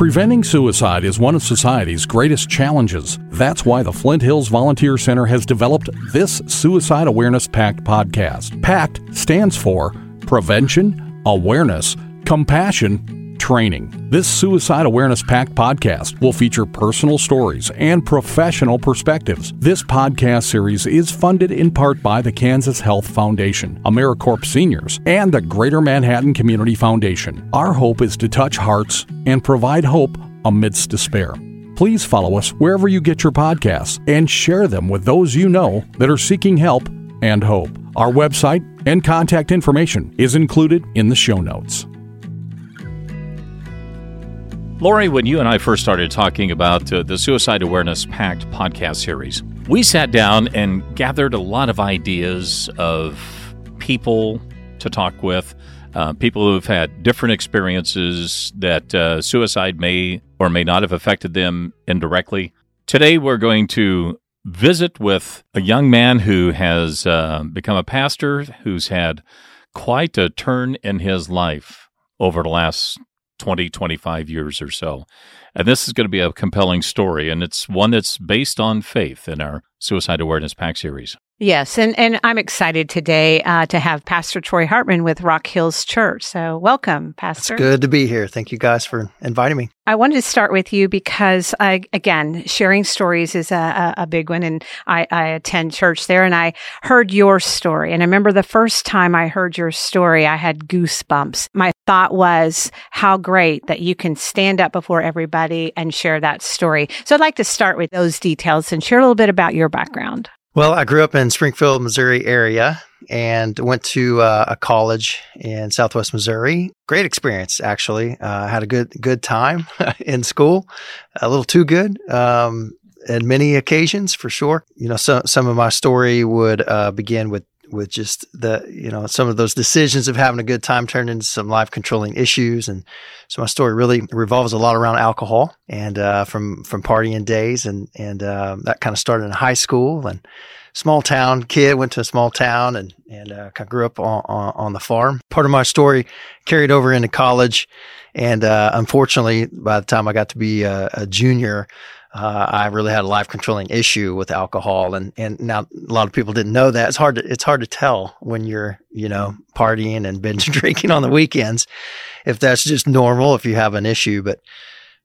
Preventing suicide is one of society's greatest challenges. That's why the Flint Hills Volunteer Center has developed this Suicide Awareness Pact podcast. PACT stands for Prevention, Awareness, Compassion, Training. This Suicide Awareness Pact podcast will feature personal stories and professional perspectives. This podcast series is funded in part by the Kansas Health Foundation, AmeriCorps Seniors, and the Greater Manhattan Community Foundation. Our hope is to touch hearts and provide hope amidst despair. Please follow us wherever you get your podcasts and share them with those you know that are seeking help and hope. Our website and contact information is included in the show notes. Lori, when you and I first started talking about uh, the Suicide Awareness Pact podcast series, we sat down and gathered a lot of ideas of people to talk with, uh, people who have had different experiences that uh, suicide may or may not have affected them indirectly. Today, we're going to visit with a young man who has uh, become a pastor, who's had quite a turn in his life over the last 20, 25 years or so. And this is going to be a compelling story, and it's one that's based on faith in our Suicide Awareness Pact series. Yes, and, and I'm excited today uh, to have Pastor Troy Hartman with Rock Hills Church. So, welcome, Pastor. It's good to be here. Thank you guys for inviting me. I wanted to start with you because, I, again, sharing stories is a, a, big one. And I, I attend church there and I heard your story. And I remember the first time I heard your story, I had goosebumps. My thought was how great that you can stand up before everybody and share that story. So, I'd like to start with those details and share a little bit about your background. Well, I grew up in Springfield, Missouri area and went to uh, a college in Southwest Missouri. Great experience, actually. Uh, had a good good time in school, a little too good. Um, many occasions, for sure. You know, some some of my story would uh, begin with with just the you know some of those decisions of having a good time turned into some life controlling issues. And so my story really revolves a lot around alcohol and uh, from from partying days and and uh, that kind of started in high school and small town kid went to a small town and and uh, I grew up on, on, on the farm. Part of my story carried over into college and uh, unfortunately by the time I got to be a, a junior uh, I really had a life controlling issue with alcohol, and and now a lot of people didn't know that. It's hard to it's hard to tell when you're you know partying and binge drinking on the weekends if that's just normal if you have an issue. But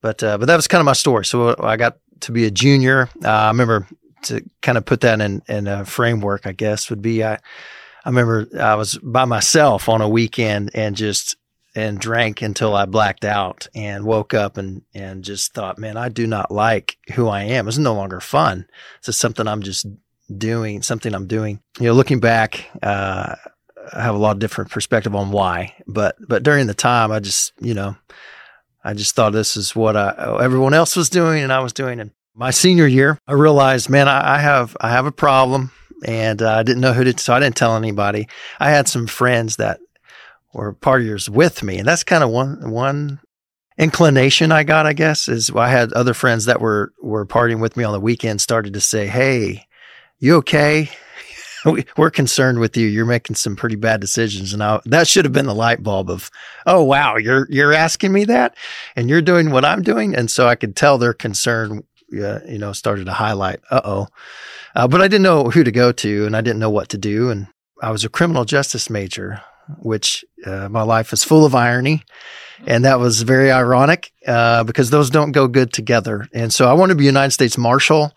but uh, but that was kind of my story. So I got to be a junior. Uh, I remember to kind of put that in in a framework. I guess would be I. I remember I was by myself on a weekend and just and drank until I blacked out and woke up and, and just thought, man, I do not like who I am. It's no longer fun. It's just something I'm just doing, something I'm doing. You know, looking back, uh, I have a lot of different perspective on why, but, but during the time, I just, you know, I just thought this is what I, everyone else was doing and I was doing. And my senior year, I realized, man, I, I have, I have a problem and uh, I didn't know who to, so I didn't tell anybody. I had some friends that or partiers with me. And that's kind of one, one inclination I got, I guess, is I had other friends that were, were partying with me on the weekend started to say, Hey, you okay? We're concerned with you. You're making some pretty bad decisions. And I, that should have been the light bulb of, Oh, wow, you're, you're asking me that and you're doing what I'm doing. And so I could tell their concern, uh, you know, started to highlight, uh-oh. Uh, but I didn't know who to go to and I didn't know what to do. And I was a criminal justice major which uh, my life is full of irony. And that was very ironic uh, because those don't go good together. And so I wanted to be United States Marshal.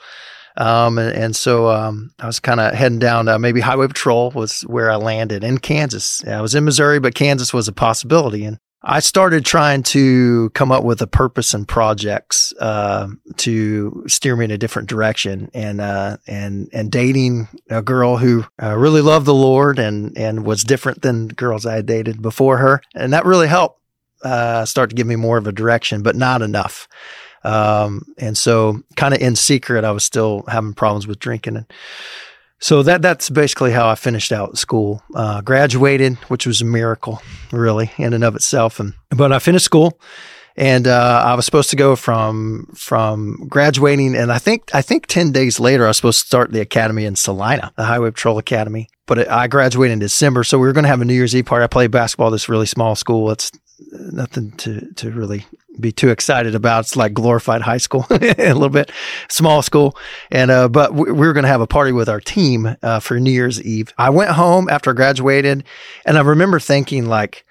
Um, and, and, so um, I was kind of heading down, uh, maybe Highway Patrol was where I landed in Kansas. I was in Missouri, but Kansas was a possibility. And I started trying to come up with a purpose and projects uh, to steer me in a different direction, and uh, and and dating a girl who uh, really loved the Lord and and was different than girls I had dated before her, and that really helped uh, start to give me more of a direction, but not enough. Um, and so, kind of in secret, I was still having problems with drinking and so that that's basically how I finished out school. Uh, graduated, which was a miracle, really, in and of itself. And but I finished school, and uh, I was supposed to go from from graduating, and I think I think ten days later I was supposed to start the academy in Salina, the Highway Patrol Academy. But it, I graduated in December, so we were going to have a New Year's Eve party. I played basketball at this really small school. It's nothing to to really be too excited about. It's like glorified high school, a little bit small school. And, uh, but we, we were going to have a party with our team, uh, for New Year's Eve. I went home after I graduated and I remember thinking like,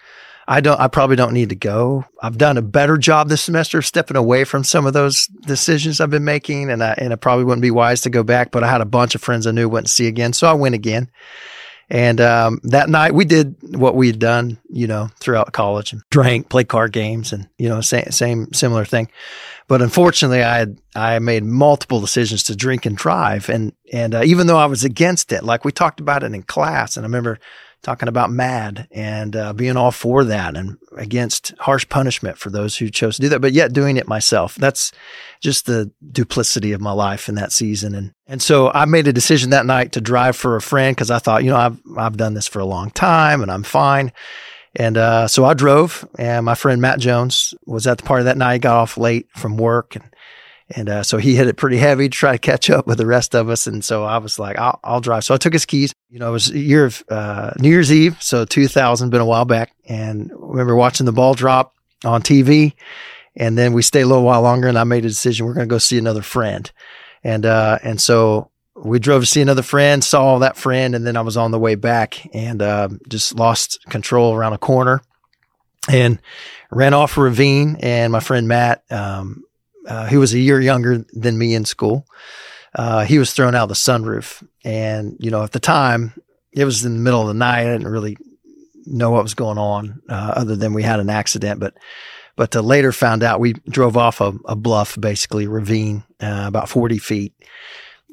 I don't, I probably don't need to go. I've done a better job this semester of stepping away from some of those decisions I've been making. And I, and it probably wouldn't be wise to go back, but I had a bunch of friends I knew wouldn't see again. So I went again. And um, that night we did what we had done, you know, throughout college and drank, played card games, and you know, same, same similar thing. But unfortunately, I had I made multiple decisions to drink and drive, and and uh, even though I was against it, like we talked about it in class, and I remember talking about MADD and uh, being all for that and against harsh punishment for those who chose to do that, but yet doing it myself. That's just the duplicity of my life in that season. And and so I made a decision that night to drive for a friend because I thought, you know, I've I've done this for a long time and I'm fine. And uh, so I drove, and my friend Matt Jones was at the party that night. Got off late from work, and and uh, so he hit it pretty heavy to try to catch up with the rest of us. And so I was like, I'll, I'll drive. So I took his keys. You know, it was a year of uh, New Year's Eve. So 2000, been a while back. And I remember watching the ball drop on TV. And then we stayed a little while longer and I made a decision. We're going to go see another friend. And, uh, and so we drove to see another friend, saw that friend. And then I was on the way back and, uh, just lost control around a corner and ran off a ravine. And my friend Matt, um, uh, who was a year younger than me in school. Uh, he was thrown out of the sunroof. And, you know, at the time, it was in the middle of the night. I didn't really know what was going on, uh, other than we had an accident. But, but uh, later found out we drove off a, a bluff, basically ravine, uh, about 40 feet.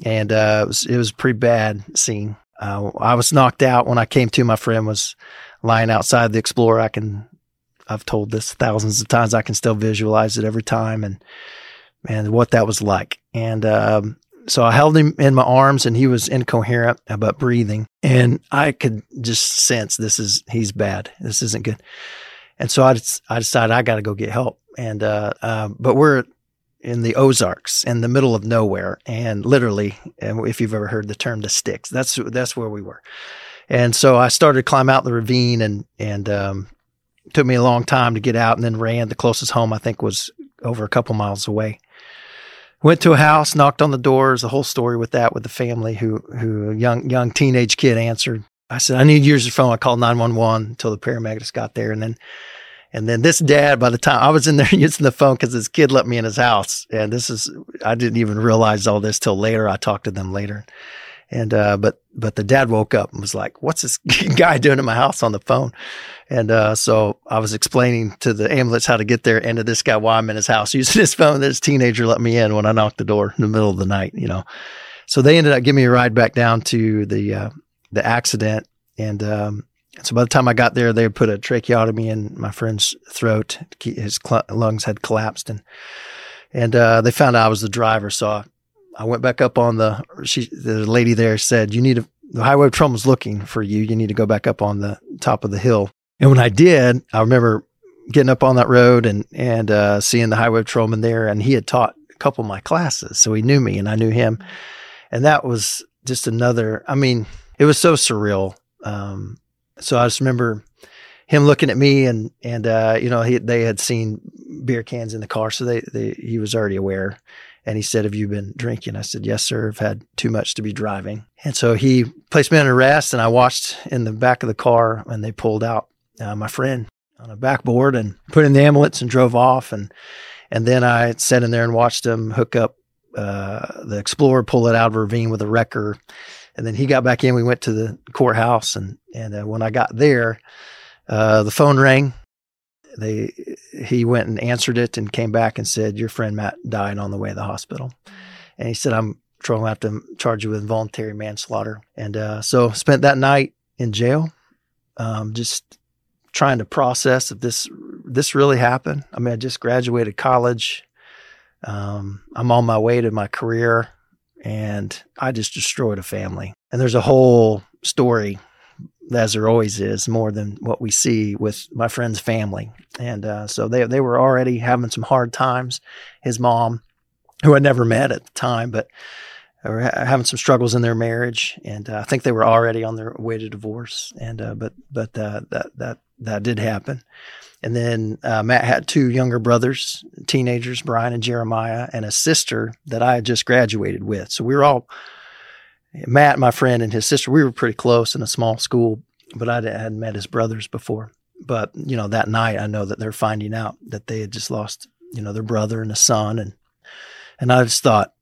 And uh, it, was, it was a pretty bad scene. I was knocked out when I came to. My friend was lying outside the Explorer. I can I've told this thousands of times. I can still visualize it every time. And and what that was like. And um, so I held him in my arms, and he was incoherent about breathing, and I could just sense this is he's bad. This isn't good. And so I, I decided I got to go get help. And uh, uh, but we're in the Ozarks, in the middle of nowhere, and literally, and if you've ever heard the term "the sticks," that's that's where we were. And so I started to climb out the ravine, and and um, took me a long time to get out, and then ran. The closest home I think was over a couple miles away went to a house, knocked on the doors, the whole story with that with the family who who a young young teenage kid answered. I said, I need your phone. I called 911 until the paramedics got there. And then and then this dad, by the time I was in there using the phone because his kid let me in his house. And this is I didn't even realize all this till later. I talked to them later. And uh, but but the dad woke up and was like, "What's this guy doing in my house on the phone?" And uh, so I was explaining to the ambulance how to get there and to this guy why I'm in his house using his phone. This teenager let me in when I knocked the door in the middle of the night. You know, so they ended up giving me a ride back down to the uh, the accident. And um, so by the time I got there, they put a tracheotomy in my friend's throat. His lungs had collapsed, and and uh, they found out I was the driver. So I, I went back up on the. She, the lady there said, "You need to. The highway patrol was looking for you. You need to go back up on the top of the hill." And when I did, I remember getting up on that road and and uh, seeing the highway patrolman there, and he had taught a couple of my classes, so he knew me and I knew him, and that was just another. I mean, it was so surreal. Um, so I just remember him looking at me and and uh, you know he, they had seen beer cans in the car, so they, they he was already aware. And he said, Have you been drinking? I said, Yes, sir. I've had too much to be driving. And so he placed me on arrest, and I watched in the back of the car when they pulled out uh, my friend on a backboard and put in the ambulance and drove off. And and then I sat in there and watched him hook up uh, the Explorer, pull it out of a ravine with a wrecker. And then he got back in. We went to the courthouse, and and uh, when I got there, uh, the phone rang. They he went and answered it and came back and said, "Your friend Matt died on the way to the hospital." And he said, "I'm trying to have to charge you with involuntary manslaughter." And uh, so spent that night in jail, um, just trying to process if this this really happened. I mean, I just graduated college. Um, I'm on my way to my career, and I just destroyed a family. And there's a whole story, as there always is, more than what we see with my friend's family. And uh, so they they were already having some hard times. His mom, who I never met at the time, but were having some struggles in their marriage, and uh, I think they were already on their way to divorce. And uh, but but uh, that that that did happen. And then uh, Matt had two younger brothers, teenagers, Brian and Jeremiah, and a sister that I had just graduated with. So we were all, Matt, my friend, and his sister, we were pretty close in a small school, but I hadn't met his brothers before. But, you know, that night I know that they're finding out that they had just lost, you know, their brother and a son. And, and I just thought,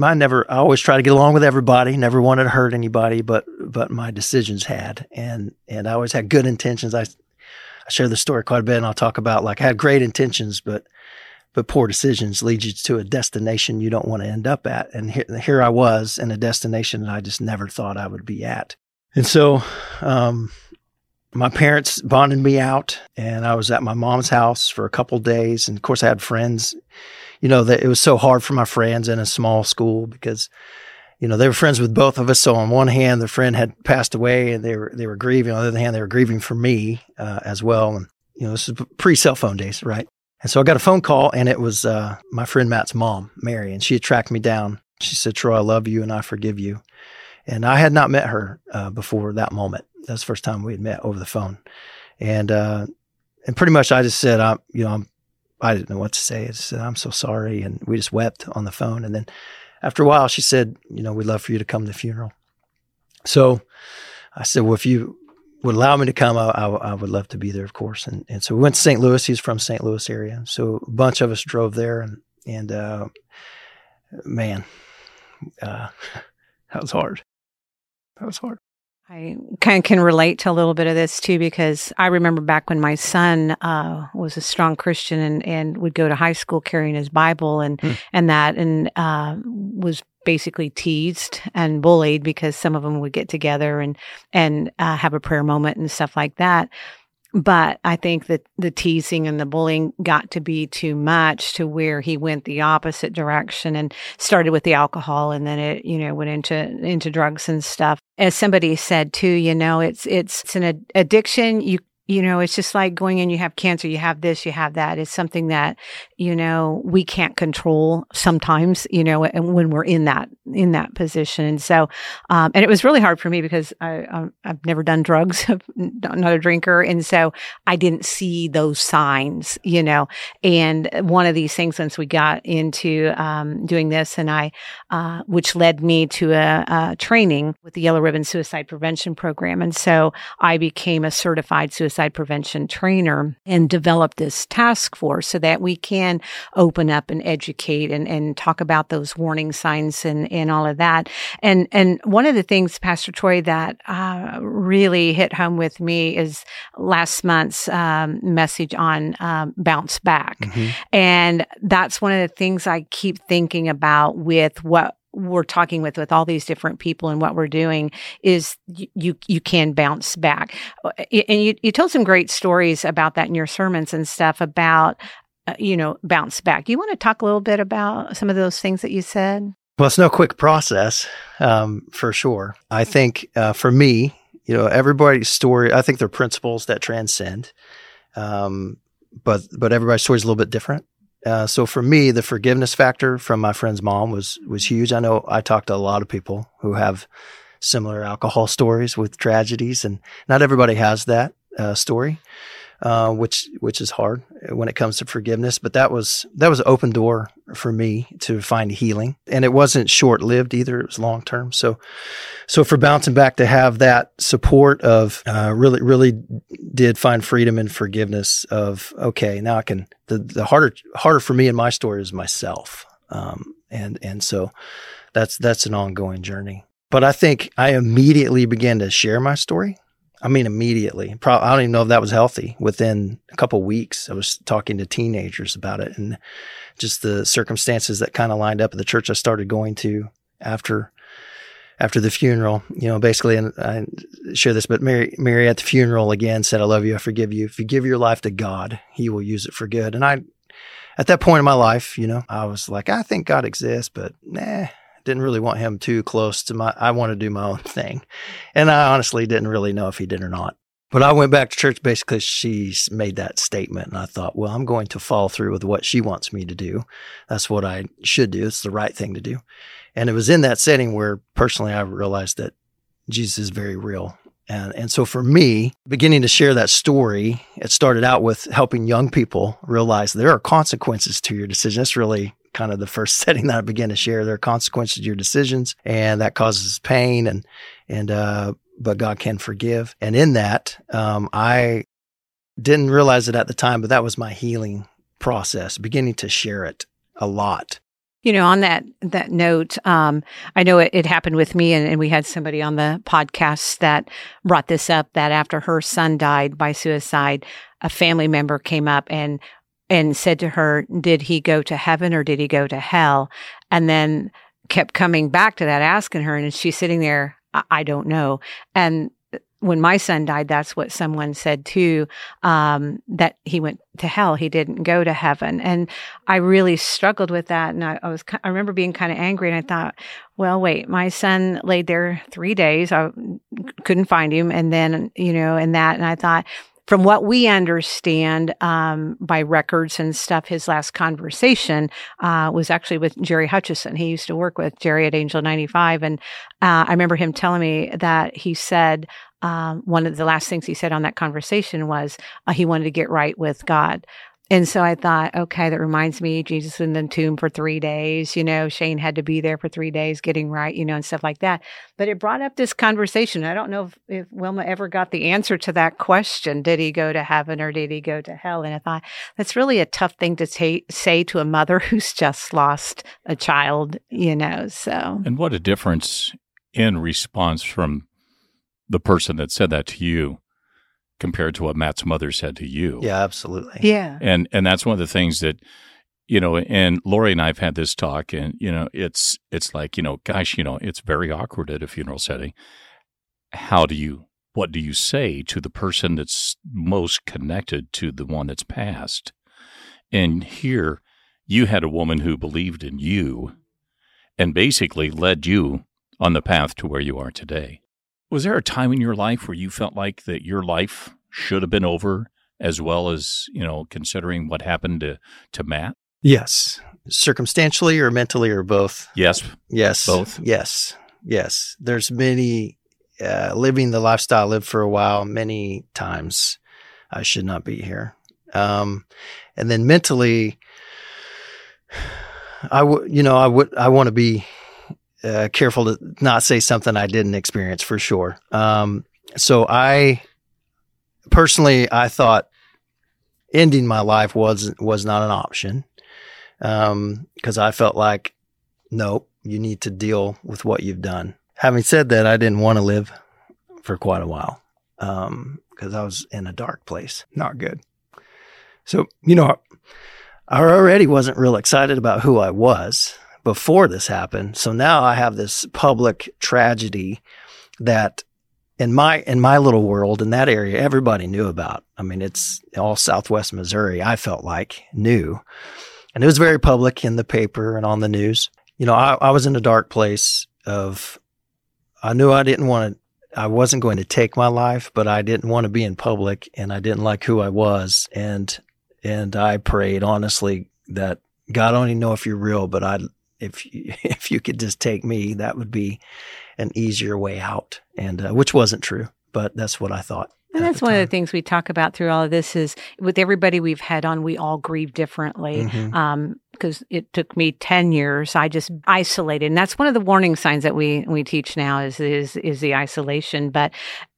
I never, I always try to get along with everybody, never wanted to hurt anybody, but, but my decisions had. And, and I always had good intentions. I, I share the story quite a bit and I'll talk about like I had great intentions, but but poor decisions lead you to a destination you don't want to end up at. And here, here I was in a destination that I just never thought I would be at. And so, um, my parents bonded me out and I was at my mom's house for a couple days. And of course I had friends, you know, that it was so hard for my friends in a small school because you know, they were friends with both of us. So on one hand, the friend had passed away and they were, they were grieving. On the other hand, they were grieving for me, uh, as well. And, you know, this is pre cell phone days, right? And so I got a phone call and it was, uh, my friend Matt's mom, Mary, and she had tracked me down. She said, Troy, I love you and I forgive you. And I had not met her, uh, before that moment. That was the first time we had met over the phone. And, uh, and pretty much I just said, I'm, you know, I'm, I didn't know what to say. I said, I'm so sorry. And we just wept on the phone. And then after a while, she said, you know, we'd love for you to come to the funeral. So I said, well, if you would allow me to come, I, I, I would love to be there, of course. And, and so we went to St. Louis. He's from St. Louis area. So a bunch of us drove there and, and, uh, man, uh, that was hard. That was hard. I kind of can relate to a little bit of this too, because I remember back when my son uh, was a strong Christian and, and would go to high school carrying his Bible and mm. and that, and uh, was basically teased and bullied because some of them would get together and and uh, have a prayer moment and stuff like that but I think that the teasing and the bullying got to be too much to where he went the opposite direction and started with the alcohol and then it, you know, went into, into drugs and stuff. As somebody said too, you know, it's, it's, it's an addiction. You you know, it's just like going in, you have cancer, you have this, you have that. It's something that, you know, we can't control sometimes, you know, and when we're in that, in that position. And so, um, and it was really hard for me because I, um, I've never done drugs, I'm not a drinker. And so I didn't see those signs, you know, and one of these things once we got into, um, doing this and I, uh, which led me to a, a training with the Yellow Ribbon Suicide Prevention Program. And so I became a certified suicide suicide prevention trainer and developed this task force so that we can open up and educate and, and talk about those warning signs and, and all of that. And, and one of the things, Pastor Troy, that uh, really hit home with me is last month's um, message on um, bounce back. Mm-hmm. And that's one of the things I keep thinking about with what we're talking with with all these different people and what we're doing is you you can bounce back. Uh, and you you told some great stories about that in your sermons and stuff about uh, you know bounce back. You want to talk a little bit about some of those things that you said? Well it's no quick process um, for sure. I think uh, for me you know everybody's story i think they're principles that transcend um, but but everybody's story is a little bit different uh, so for me, the forgiveness factor from my friend's mom was was huge. I know I talked to a lot of people who have similar alcohol stories with tragedies, and not everybody has that uh, story uh, which which is hard when it comes to forgiveness. But that was that was an open door for me to find healing, and it wasn't short lived either. It was long term. So so for bouncing back to have that support of uh, really really did find freedom and forgiveness of okay now I can the the harder harder for me in my story is myself, um, and and so that's that's an ongoing journey. But I think I immediately began to share my story I mean, immediately. I don't even know if that was healthy. Within a couple weeks, I was talking to teenagers about it, and just the circumstances that kind of lined up at the church I started going to after after the funeral. You know, basically, and I share this, but Mary Mary at the funeral again said, "I love you. I forgive you. If you give your life to God, He will use it for good." And I, at that point in my life, you know, I was like, I think God exists, but nah, didn't really want him too close to my, I want to do my own thing. And I honestly didn't really know if he did or not. But I went back to church basically she made that statement and I thought, well, I'm going to follow through with what she wants me to do. That's what I should do. It's the right thing to do. And it was in that setting where personally I realized that Jesus is very real And, and so for me, beginning to share that story, it started out with helping young people realize there are consequences to your decision. That's really kind of the first setting that I began to share. There are consequences to your decisions, and that causes pain, and and uh, but God can forgive. And in that, um, I didn't realize it at the time, but that was my healing process, beginning to share it a lot. You know, on that that note, um, I know it, it, happened with me, and, and, we had somebody on the podcast that brought this up. That after her son died by suicide, a family member came up and and said to her, "Did he go to heaven or did he go to hell?" And then kept coming back to that, asking her, and she's sitting there, "I, I don't know." And when my son died, that's what someone said too, um, that he went to hell. He didn't go to heaven. And I really struggled with that. And I, I was, I remember being kind of angry and I thought, well, wait, my son laid there three days. I couldn't find him. And then, you know, and that, and I thought, from what we understand um, by records and stuff, his last conversation uh, was actually with Jerry Hutchison. He used to work with Jerry at Angel 95. And uh, I remember him telling me that he said, um, one of the last things he said on that conversation was uh, he wanted to get right with God. And so I thought, okay, that reminds me, Jesus in the tomb for three days. You know, Shane had to be there for three days getting right, you know, and stuff like that. But it brought up this conversation. I don't know if, if Wilma ever got the answer to that question. Did he go to heaven or did he go to hell? And I thought, that's really a tough thing to say to a mother who's just lost a child, you know, so. And what a difference in response from the person that said that to you compared to what Matt's mother said to you. Yeah, absolutely. Yeah. And and that's one of the things that you know, and Lori and I've had this talk and you know, it's it's like, you know, gosh, you know, it's very awkward at a funeral setting. How do you what do you say to the person that's most connected to the one that's passed? And here you had a woman who believed in you and basically led you on the path to where you are today. Was there a time in your life where you felt like that your life should have been over as well as, you know, considering what happened to, to Matt? Yes. Circumstantially or mentally or both? Yes. Yes. Both? Yes. Yes. There's many, uh, living the lifestyle I lived for a while, many times I should not be here. Um, and then mentally, I would, you know, I would, I want to be uh, careful to not say something I didn't experience for sure. Um, so I personally, I thought ending my life was was not an option because um, I felt like, nope, you need to deal with what you've done. Having said that, I didn't want to live for quite a while because um, I was in a dark place, not good. So you know, I already wasn't real excited about who I was before this happened. So now I have this public tragedy that in my in my little world in that area everybody knew about. I mean, it's all Southwest Missouri. I felt like knew, and it was very public in the paper and on the news. You know, I, I was in a dark place of. I knew I didn't want to. I wasn't going to take my life, but I didn't want to be in public, and I didn't like who I was, and and I prayed honestly that God only know if you're real, but I if you, if you could just take me, that would be an easier way out. And uh, which wasn't true, but that's what I thought. And that's one of the things we talk about through all of this is with everybody we've had on, we all grieve differently. Mm-hmm. Um, because it took me 10 years i just isolated and that's one of the warning signs that we we teach now is is is the isolation but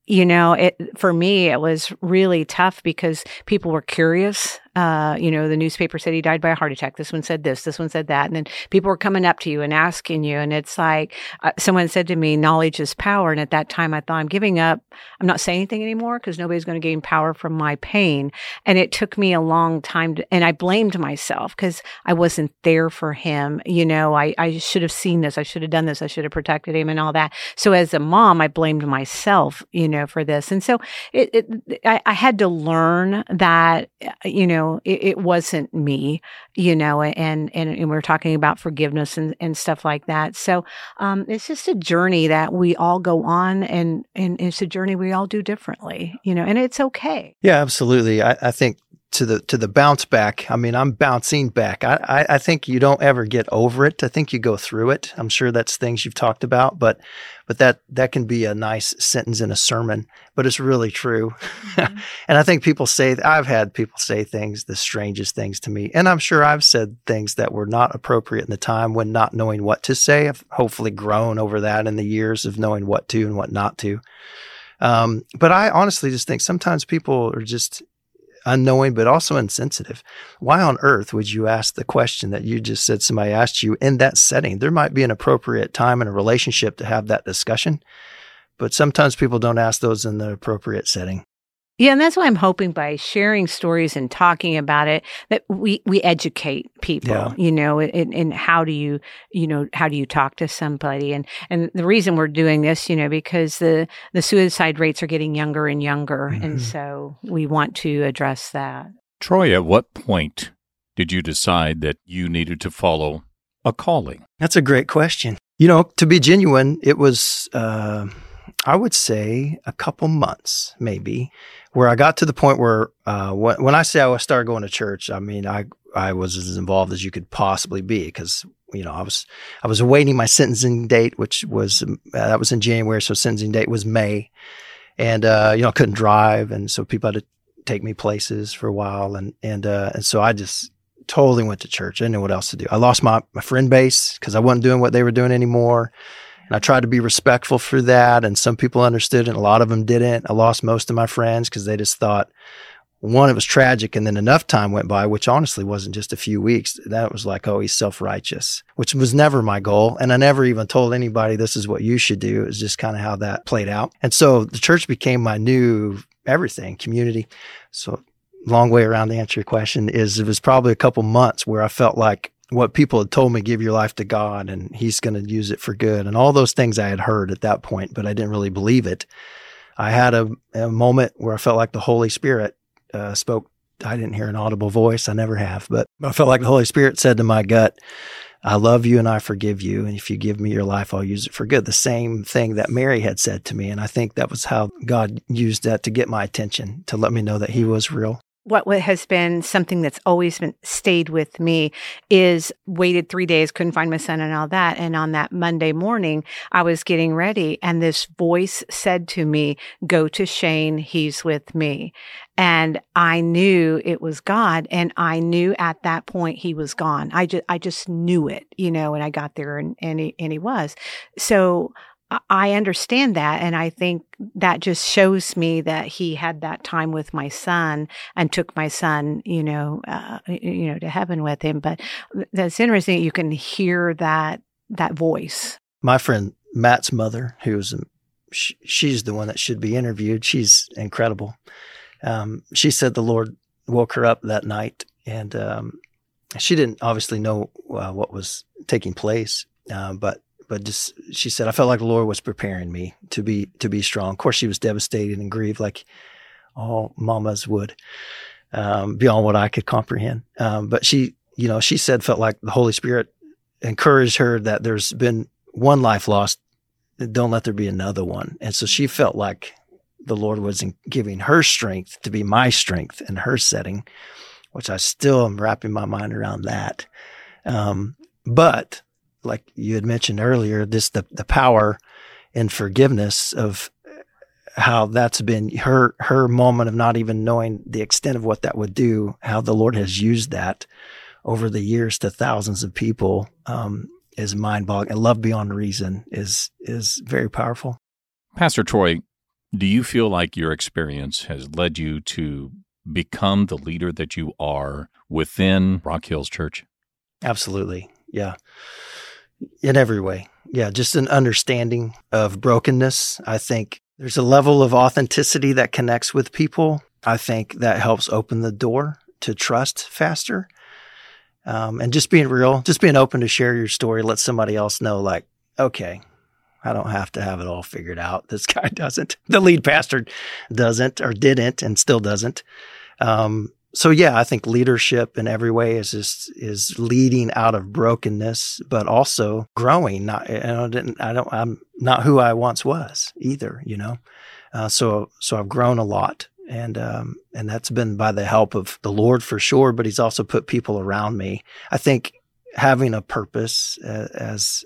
you know it for me it was really tough because people were curious uh, you know, the newspaper said he died by a heart attack. This one said this, this one said that. And then people were coming up to you and asking you. And it's like uh, someone said to me, knowledge is power. And at that time, I thought, I'm giving up. I'm not saying anything anymore because nobody's going to gain power from my pain. And it took me a long time to, and I blamed myself because I wasn't there for him. You know, I, I should have seen this. I should have done this. I should have protected him and all that. So as a mom, I blamed myself, you know, for this. And so it, it I, I had to learn that, uh, you know, it, it, wasn't me, you know, and, and, and we are talking about forgiveness and, and stuff like that. So, um, it's just a journey that we all go on and, and it's a journey we all do differently, you know, and it's okay. Yeah, absolutely. I, I think to the to the bounce back. I mean, I'm bouncing back. I, I, I think you don't ever get over it. I think you go through it. I'm sure that's things you've talked about, but but that that can be a nice sentence in a sermon, but it's really true. Mm-hmm. and I think people say I've had people say things, the strangest things to me, and I'm sure I've said things that were not appropriate in the time when not knowing what to say. I've hopefully grown over that in the years of knowing what to and what not to. Um, but I honestly just think sometimes people are just unknowing, but also insensitive. Why on earth would you ask the question that you just said somebody asked you in that setting? There might be an appropriate time in a relationship to have that discussion, but sometimes people don't ask those in the appropriate setting. Yeah, and that's why I'm hoping by sharing stories and talking about it that we we educate people, yeah. you know, and, in how do you, you know, how do you talk to somebody? And and the reason we're doing this, you know, because the the suicide rates are getting younger and younger, mm-hmm. and so we want to address that. Troy, at what point did you decide that you needed to follow a calling? That's a great question. You know, to be genuine, it was. Uh, I would say a couple months, maybe, where I got to the point where uh, when, when I say I started going to church, I mean I I was as involved as you could possibly be because you know I was I was awaiting my sentencing date, which was uh, that was in January, so sentencing date was May, and uh, you know I couldn't drive, and so people had to take me places for a while, and and uh, and so I just totally went to church. I didn't know what else to do. I lost my my friend base because I wasn't doing what they were doing anymore. And I tried to be respectful for that. And some people understood and a lot of them didn't. I lost most of my friends because they just thought, one, it was tragic. And then enough time went by, which honestly wasn't just a few weeks. That was like, oh, he's self righteous, which was never my goal. And I never even told anybody this is what you should do. It was just kind of how that played out. And so the church became my new everything, community. So long way around to answer your question is it was probably a couple months where I felt like what people had told me, give your life to God and he's going to use it for good. And all those things I had heard at that point, but I didn't really believe it. I had a, a moment where I felt like the Holy Spirit uh, spoke. I didn't hear an audible voice. I never have, but I felt like the Holy Spirit said to my gut, I love you and I forgive you. And if you give me your life, I'll use it for good. The same thing that Mary had said to me. And I think that was how God used that to get my attention, to let me know that he was real what has been something that's always been stayed with me is waited three days, couldn't find my son and all that. And on that Monday morning, I was getting ready and this voice said to me, go to Shane. He's with me. And I knew it was God. And I knew at that point he was gone. I just, I just knew it, you know, and I got there and, and he, and he was. So I understand that. And I think that just shows me that he had that time with my son and took my son, you know, uh, you know, to heaven with him. But that's interesting. You can hear that, that voice. My friend Matt's mother, who's, she's the one that should be interviewed. She's incredible. Um, she said the Lord woke her up that night and, um, she didn't obviously know uh, what was taking place, uh, but but just she said I felt like the Lord was preparing me to be to be strong. Of course, she was devastated and grieved like all mamas would, um, beyond what I could comprehend. Um, but she, you know, she said felt like the Holy Spirit encouraged her that there's been one life lost. Don't let there be another one. And so she felt like the Lord was giving her strength to be my strength in her setting, which I still am wrapping my mind around that. Um, but like you had mentioned earlier, this the the power and forgiveness of how that's been her her moment of not even knowing the extent of what that would do. How the Lord has used that over the years to thousands of people um, is mind boggling. And love beyond reason is is very powerful. Pastor Troy, do you feel like your experience has led you to become the leader that you are within Rock Hills Church? Absolutely. Yeah in every way. Yeah, just an understanding of brokenness. I think there's a level of authenticity that connects with people. I think that helps open the door to trust faster. Um, and just being real, just being open to share your story, let somebody else know, like, okay, I don't have to have it all figured out. This guy doesn't. The lead pastor doesn't or didn't and still doesn't. Um, so yeah, I think leadership in every way is just is leading out of brokenness, but also growing. Not know, didn't, I don't I'm not who I once was either. You know, uh, so so I've grown a lot and um, and that's been by the help of the Lord for sure. But He's also put people around me. I think having a purpose, uh, as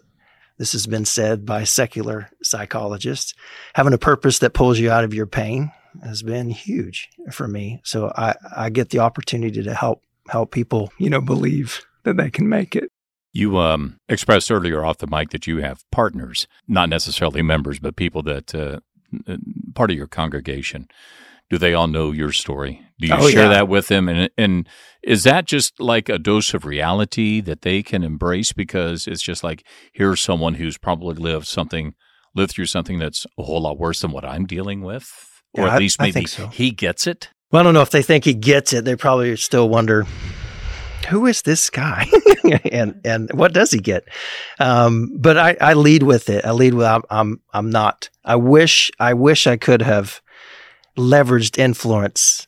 this has been said by secular psychologists, having a purpose that pulls you out of your pain has been huge for me. So I, I get the opportunity to help help people, you know, believe that they can make it. You um, expressed earlier off the mic that you have partners, not necessarily members, but people that uh, part of your congregation. Do they all know your story? Do you Oh, share yeah. that with them? And and is that just like a dose of reality that they can embrace because it's just like here's someone who's probably lived something, lived through something that's a whole lot worse than what I'm dealing with, or Yeah, at least maybe so. he gets it. Well, I don't know if they think he gets it. They probably still wonder, who is this guy, and and what does he get? Um, but I, I lead with it. I lead with I'm, I'm I'm not. I wish I wish I could have leveraged influence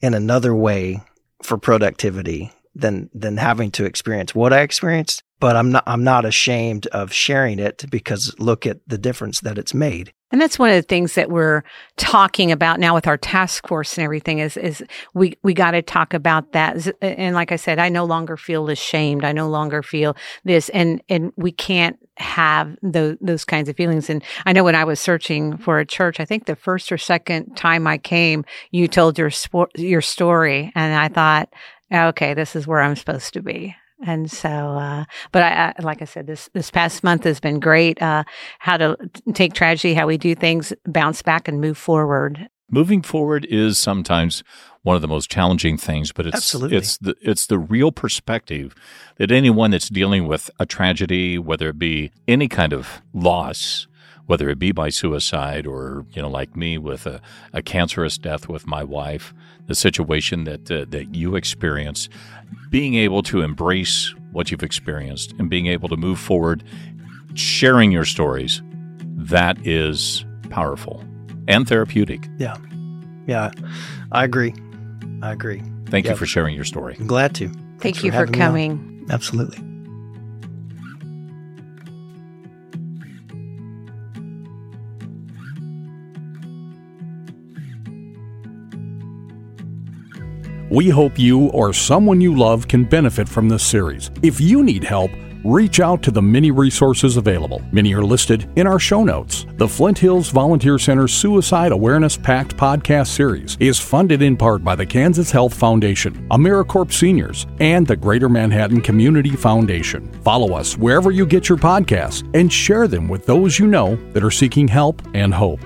in another way for productivity than than having to experience what I experienced. But I'm not I'm not ashamed of sharing it because look at the difference that it's made. And that's one of the things that we're talking about now with our task force and everything is is we we got to talk about that. And like I said, I no longer feel ashamed. I no longer feel this, and and we can't have those those kinds of feelings. And I know when I was searching for a church, I think the first or second time I came, you told your your story, and I thought, okay, this is where I'm supposed to be. And so, uh, but I, I, like I said, this this past month has been great. Uh, how to take tragedy, how we do things, bounce back, and move forward. Moving forward is sometimes one of the most challenging things, but it's Absolutely. it's the it's the real perspective that anyone that's dealing with a tragedy, whether it be any kind of loss, whether it be by suicide or you know like me with a, a cancerous death with my wife, the situation that uh, that you experience, being able to embrace what you've experienced and being able to move forward, sharing your stories, that is powerful and therapeutic. Yeah, yeah, I agree. I agree. Thank you for sharing your story. I'm glad to. Thank Thanks you for having me on. coming. Absolutely. We hope you or someone you love can benefit from this series. If you need help, reach out to the many resources available. Many are listed in our show notes. The Flint Hills Volunteer Center Suicide Awareness Pact podcast series is funded in part by the Kansas Health Foundation, AmeriCorps Seniors, and the Greater Manhattan Community Foundation. Follow us wherever you get your podcasts and share them with those you know that are seeking help and hope.